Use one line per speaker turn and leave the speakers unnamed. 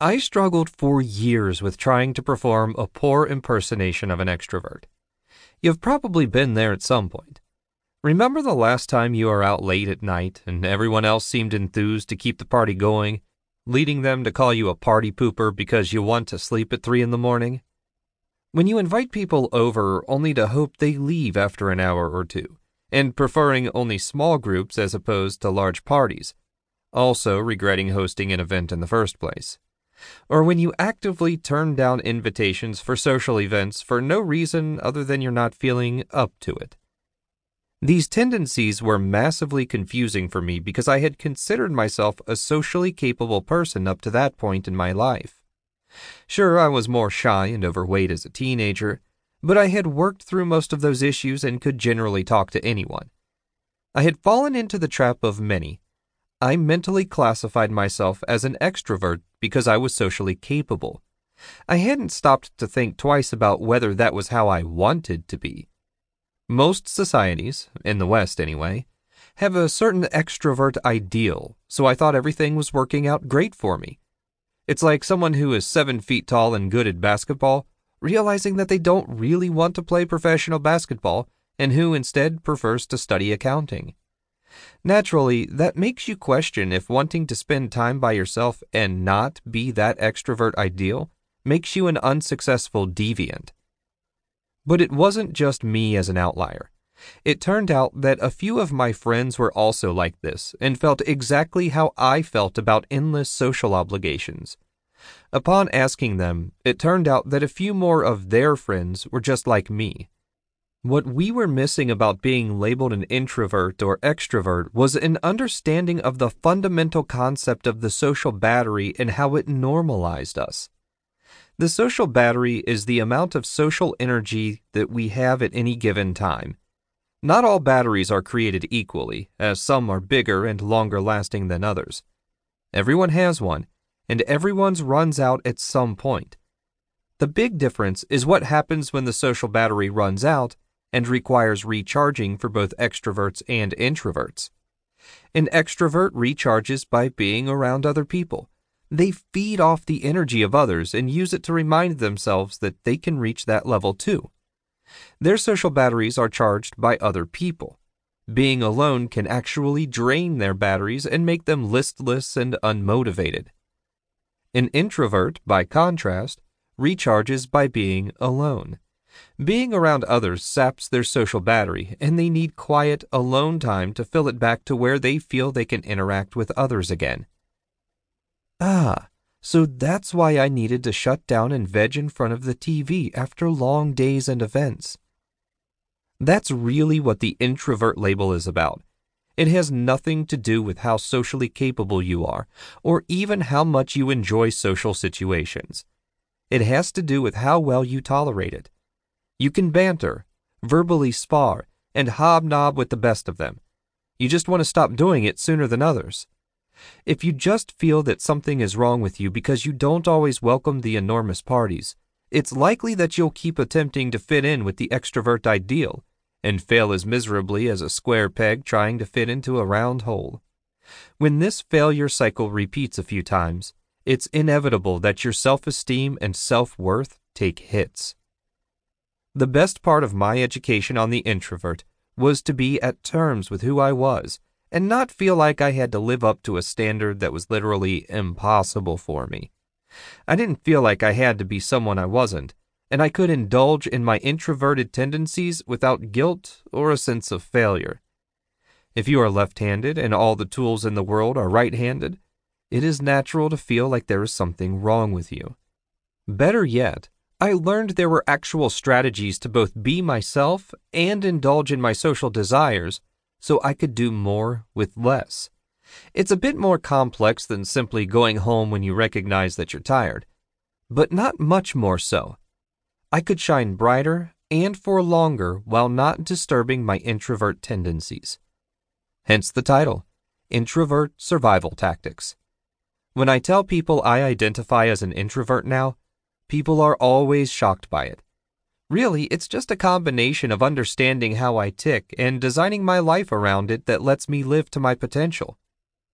I struggled for years with trying to perform a poor impersonation of an extrovert. You've probably been there at some point. Remember the last time you were out late at night and everyone else seemed enthused to keep the party going, leading them to call you a party pooper because you want to sleep at 3 in the morning? When you invite people over only to hope they leave after an hour or two, and preferring only small groups as opposed to large parties, also regretting hosting an event in the first place. Or when you actively turn down invitations for social events for no reason other than you're not feeling up to it. These tendencies were massively confusing for me because I had considered myself a socially capable person up to that point in my life. Sure, I was more shy and overweight as a teenager, but I had worked through most of those issues and could generally talk to anyone. I had fallen into the trap of many. I mentally classified myself as an extrovert because I was socially capable. I hadn't stopped to think twice about whether that was how I wanted to be. Most societies, in the West anyway, have a certain extrovert ideal, so I thought everything was working out great for me. It's like someone who is seven feet tall and good at basketball, realizing that they don't really want to play professional basketball and who instead prefers to study accounting. Naturally, that makes you question if wanting to spend time by yourself and not be that extrovert ideal makes you an unsuccessful deviant. But it wasn't just me as an outlier. It turned out that a few of my friends were also like this and felt exactly how I felt about endless social obligations. Upon asking them, it turned out that a few more of their friends were just like me. What we were missing about being labeled an introvert or extrovert was an understanding of the fundamental concept of the social battery and how it normalized us. The social battery is the amount of social energy that we have at any given time. Not all batteries are created equally, as some are bigger and longer lasting than others. Everyone has one, and everyone's runs out at some point. The big difference is what happens when the social battery runs out and requires recharging for both extroverts and introverts. An extrovert recharges by being around other people they feed off the energy of others and use it to remind themselves that they can reach that level too. Their social batteries are charged by other people. Being alone can actually drain their batteries and make them listless and unmotivated. An introvert, by contrast, recharges by being alone. Being around others saps their social battery, and they need quiet, alone time to fill it back to where they feel they can interact with others again. Ah, so that's why I needed to shut down and veg in front of the TV after long days and events. That's really what the introvert label is about. It has nothing to do with how socially capable you are, or even how much you enjoy social situations. It has to do with how well you tolerate it. You can banter, verbally spar, and hobnob with the best of them. You just want to stop doing it sooner than others. If you just feel that something is wrong with you because you don't always welcome the enormous parties, it's likely that you'll keep attempting to fit in with the extrovert ideal and fail as miserably as a square peg trying to fit into a round hole. When this failure cycle repeats a few times, it's inevitable that your self esteem and self worth take hits. The best part of my education on the introvert was to be at terms with who I was and not feel like I had to live up to a standard that was literally impossible for me. I didn't feel like I had to be someone I wasn't, and I could indulge in my introverted tendencies without guilt or a sense of failure. If you are left handed and all the tools in the world are right handed, it is natural to feel like there is something wrong with you. Better yet, I learned there were actual strategies to both be myself and indulge in my social desires so I could do more with less. It's a bit more complex than simply going home when you recognize that you're tired, but not much more so. I could shine brighter and for longer while not disturbing my introvert tendencies. Hence the title Introvert Survival Tactics. When I tell people I identify as an introvert now, people are always shocked by it. Really, it's just a combination of understanding how I tick and designing my life around it that lets me live to my potential.